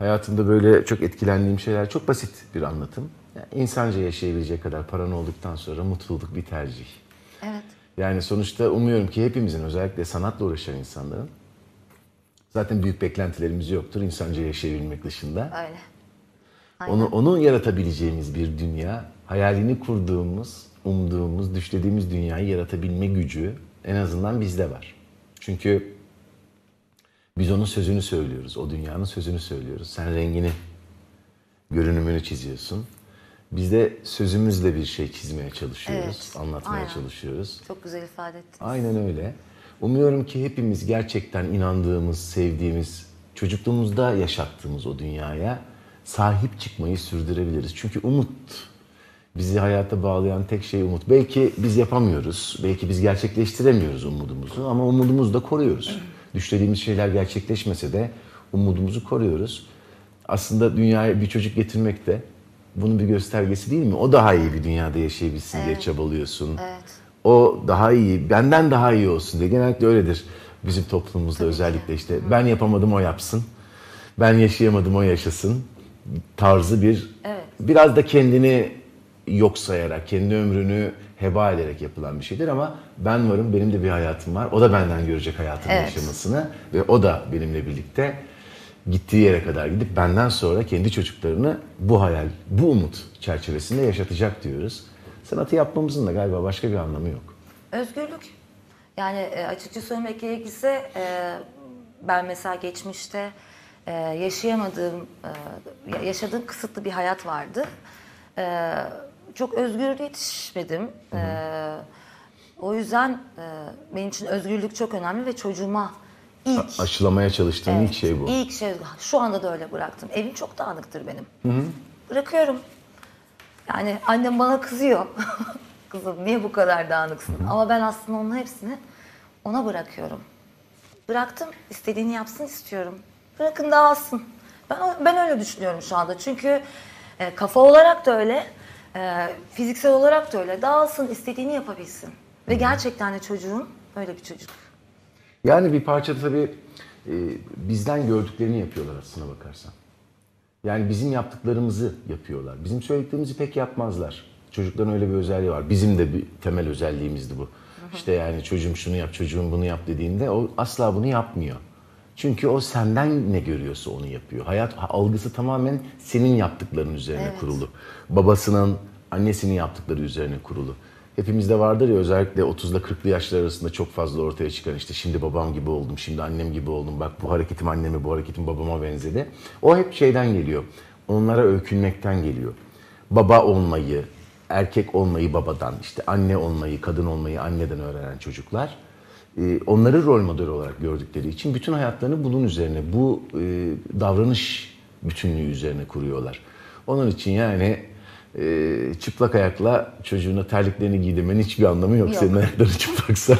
Hayatımda böyle çok etkilendiğim şeyler çok basit bir anlatım. Yani insanca yaşayabilecek kadar paran olduktan sonra mutluluk bir tercih. Evet. Yani sonuçta umuyorum ki hepimizin özellikle sanatla uğraşan insanların zaten büyük beklentilerimiz yoktur insanca yaşayabilmek dışında. Öyle. Onu onu yaratabileceğimiz bir dünya, hayalini kurduğumuz, umduğumuz, düşlediğimiz dünyayı yaratabilme gücü en azından bizde var. Çünkü biz onun sözünü söylüyoruz, o dünyanın sözünü söylüyoruz. Sen rengini, görünümünü çiziyorsun. Biz de sözümüzle bir şey çizmeye çalışıyoruz, Evet, anlatmaya aynen. çalışıyoruz. Çok güzel ifade ettin. Aynen öyle. Umuyorum ki hepimiz gerçekten inandığımız, sevdiğimiz, çocukluğumuzda yaşattığımız o dünyaya sahip çıkmayı sürdürebiliriz. Çünkü umut bizi hayata bağlayan tek şey umut. Belki biz yapamıyoruz, belki biz gerçekleştiremiyoruz umudumuzu ama umudumuzu da koruyoruz. Düşlediğimiz şeyler gerçekleşmese de umudumuzu koruyoruz. Aslında dünyaya bir çocuk getirmek de bunun bir göstergesi değil mi? O daha iyi bir dünyada yaşayabilsin diye çabalıyorsun. Evet. O daha iyi, benden daha iyi olsun diye. Genellikle öyledir bizim toplumumuzda özellikle işte. Ben yapamadım o yapsın. Ben yaşayamadım o yaşasın tarzı bir Evet. biraz da kendini yok sayarak, kendi ömrünü heba ederek yapılan bir şeydir ama ben varım, benim de bir hayatım var. O da benden görecek hayatını Evet. yaşamasını ve o da benimle birlikte gittiği yere kadar gidip benden sonra kendi çocuklarını bu hayal, bu umut çerçevesinde yaşatacak diyoruz. Sanatı yapmamızın da galiba başka bir anlamı yok. Özgürlük. Yani e, açıkça söylemek gerekirse e, ben mesela geçmişte e, yaşayamadığım, yaşadığım kısıtlı bir hayat vardı. Çok özgür yetişmedim. E, o yüzden e, benim için özgürlük çok önemli ve çocuğuma ilk Aşılamaya çalıştığım ilk şey bu. İlk şey şu anda da öyle bıraktım. Evim çok dağınıktır benim. Bırakıyorum. Yani annem bana kızıyor. [laughs] Kızım niye bu kadar dağınıksın? Ama ben aslında onun hepsini ona bırakıyorum. Bıraktım. istediğini yapsın istiyorum. Bırakın dağılsın. Ben, ben öyle düşünüyorum şu anda. Çünkü e, kafa olarak da öyle, e, fiziksel olarak da öyle. Dağılsın, istediğini yapabilsin. Ve gerçekten de çocuğum öyle bir çocuk. Yani bir parça tabii e, bizden gördüklerini yapıyorlar aslına bakarsan. Yani bizim yaptıklarımızı yapıyorlar. Bizim söylediklerimizi pek yapmazlar. Çocukların öyle bir özelliği var. Bizim de bir temel özelliğimizdi bu. İşte yani çocuğum şunu yap, çocuğum bunu yap dediğinde o asla bunu yapmıyor. Çünkü o senden ne görüyorsa onu yapıyor. Hayat algısı tamamen senin yaptıkların üzerine kurulu. Babasının, annesinin yaptıkları üzerine kurulu. Hepimizde vardır ya özellikle 30'la 40'lı yaşlar arasında çok fazla ortaya çıkan işte şimdi babam gibi oldum, şimdi annem gibi oldum. Bak bu hareketim anneme, bu hareketim babama benzedi. O hep şeyden geliyor. Onlara öykünmekten geliyor. Baba olmayı, erkek olmayı babadan, işte anne olmayı, kadın olmayı anneden öğrenen çocuklar onları rol model olarak gördükleri için bütün hayatlarını bunun üzerine, bu e, davranış bütünlüğü üzerine kuruyorlar. Onun için yani e, çıplak ayakla çocuğuna terliklerini giydirmenin hiçbir anlamı yok. Yok. Senin ayakların çıplaksa.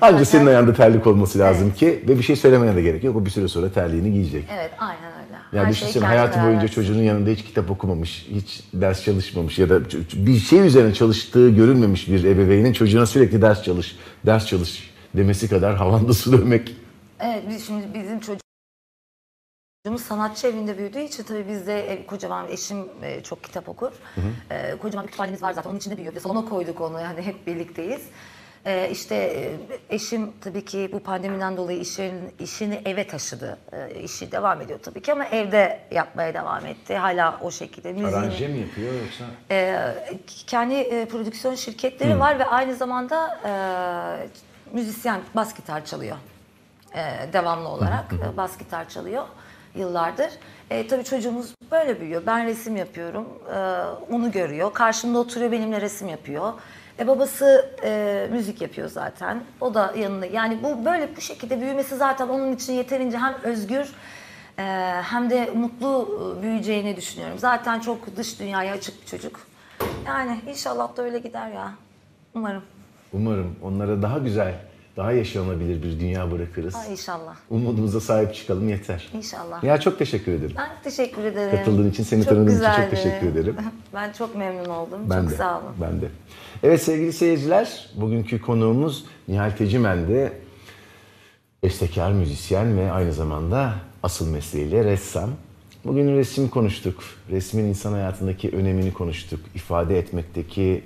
Ancak [laughs] senin ayağında terlik olması lazım ki ve bir şey söylemene de gerek yok. O bir süre sonra terliğini giyecek. Evet aynen öyle. Ya Her düşünsene şey hayatı boyunca kararı. çocuğunun yanında hiç kitap okumamış, hiç ders çalışmamış ya da bir şey üzerine çalıştığı görülmemiş bir ebeveynin çocuğuna sürekli ders çalış, ders çalış demesi kadar havanda su dövmek. Evet biz şimdi bizim çocuğumuz sanatçı evinde büyüdüğü için tabii bizde ev, kocaman eşim e, çok kitap okur. E, kocaman bir kütüphanemiz var zaten onun içinde büyüyor. Ve salona koyduk onu yani hep birlikteyiz. E, işte e, eşim tabii ki bu pandemiden dolayı işini, işini eve taşıdı. E, işi devam ediyor tabii ki ama evde yapmaya devam etti. Hala o şekilde. Müziğini, Aranje mi yapıyor yoksa? e, kendi e, prodüksiyon şirketleri var ve aynı zamanda e, müzisyen bas gitar çalıyor. E, devamlı olarak e, bas gitar çalıyor yıllardır. E, tabii çocuğumuz böyle büyüyor. Ben resim yapıyorum. e, onu görüyor. Karşımda oturuyor benimle resim yapıyor. E, babası e, müzik yapıyor zaten. O da yanında. Yani bu böyle bu şekilde büyümesi zaten onun için yeterince hem özgür e, hem de mutlu e, büyüyeceğini düşünüyorum. Zaten çok dış dünyaya açık bir çocuk. Yani inşallah da öyle gider ya. Umarım. Umarım onlara daha güzel, daha yaşanabilir bir dünya bırakırız. Ay inşallah. Umudumuza sahip çıkalım yeter. İnşallah. Ya çok teşekkür ederim. Ben teşekkür ederim. Katıldığın için, seni Çok tanıdığım için çok güzeldi. teşekkür ederim. [laughs] Ben çok memnun oldum. Ben çok de. sağ olun. Ben de. Evet sevgili seyirciler, bugünkü konuğumuz Nihal Tecimen de bestekar, müzisyen ve aynı zamanda asıl mesleğiyle ressam. Bugün resim konuştuk. Resmin insan hayatındaki önemini konuştuk. İfade etmekteki,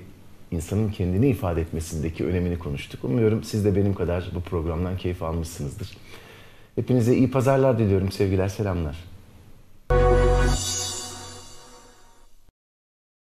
insanın kendini ifade etmesindeki önemini konuştuk. Umuyorum siz de benim kadar bu programdan keyif almışsınızdır. Hepinize iyi pazarlar diliyorum. Sevgiler, selamlar.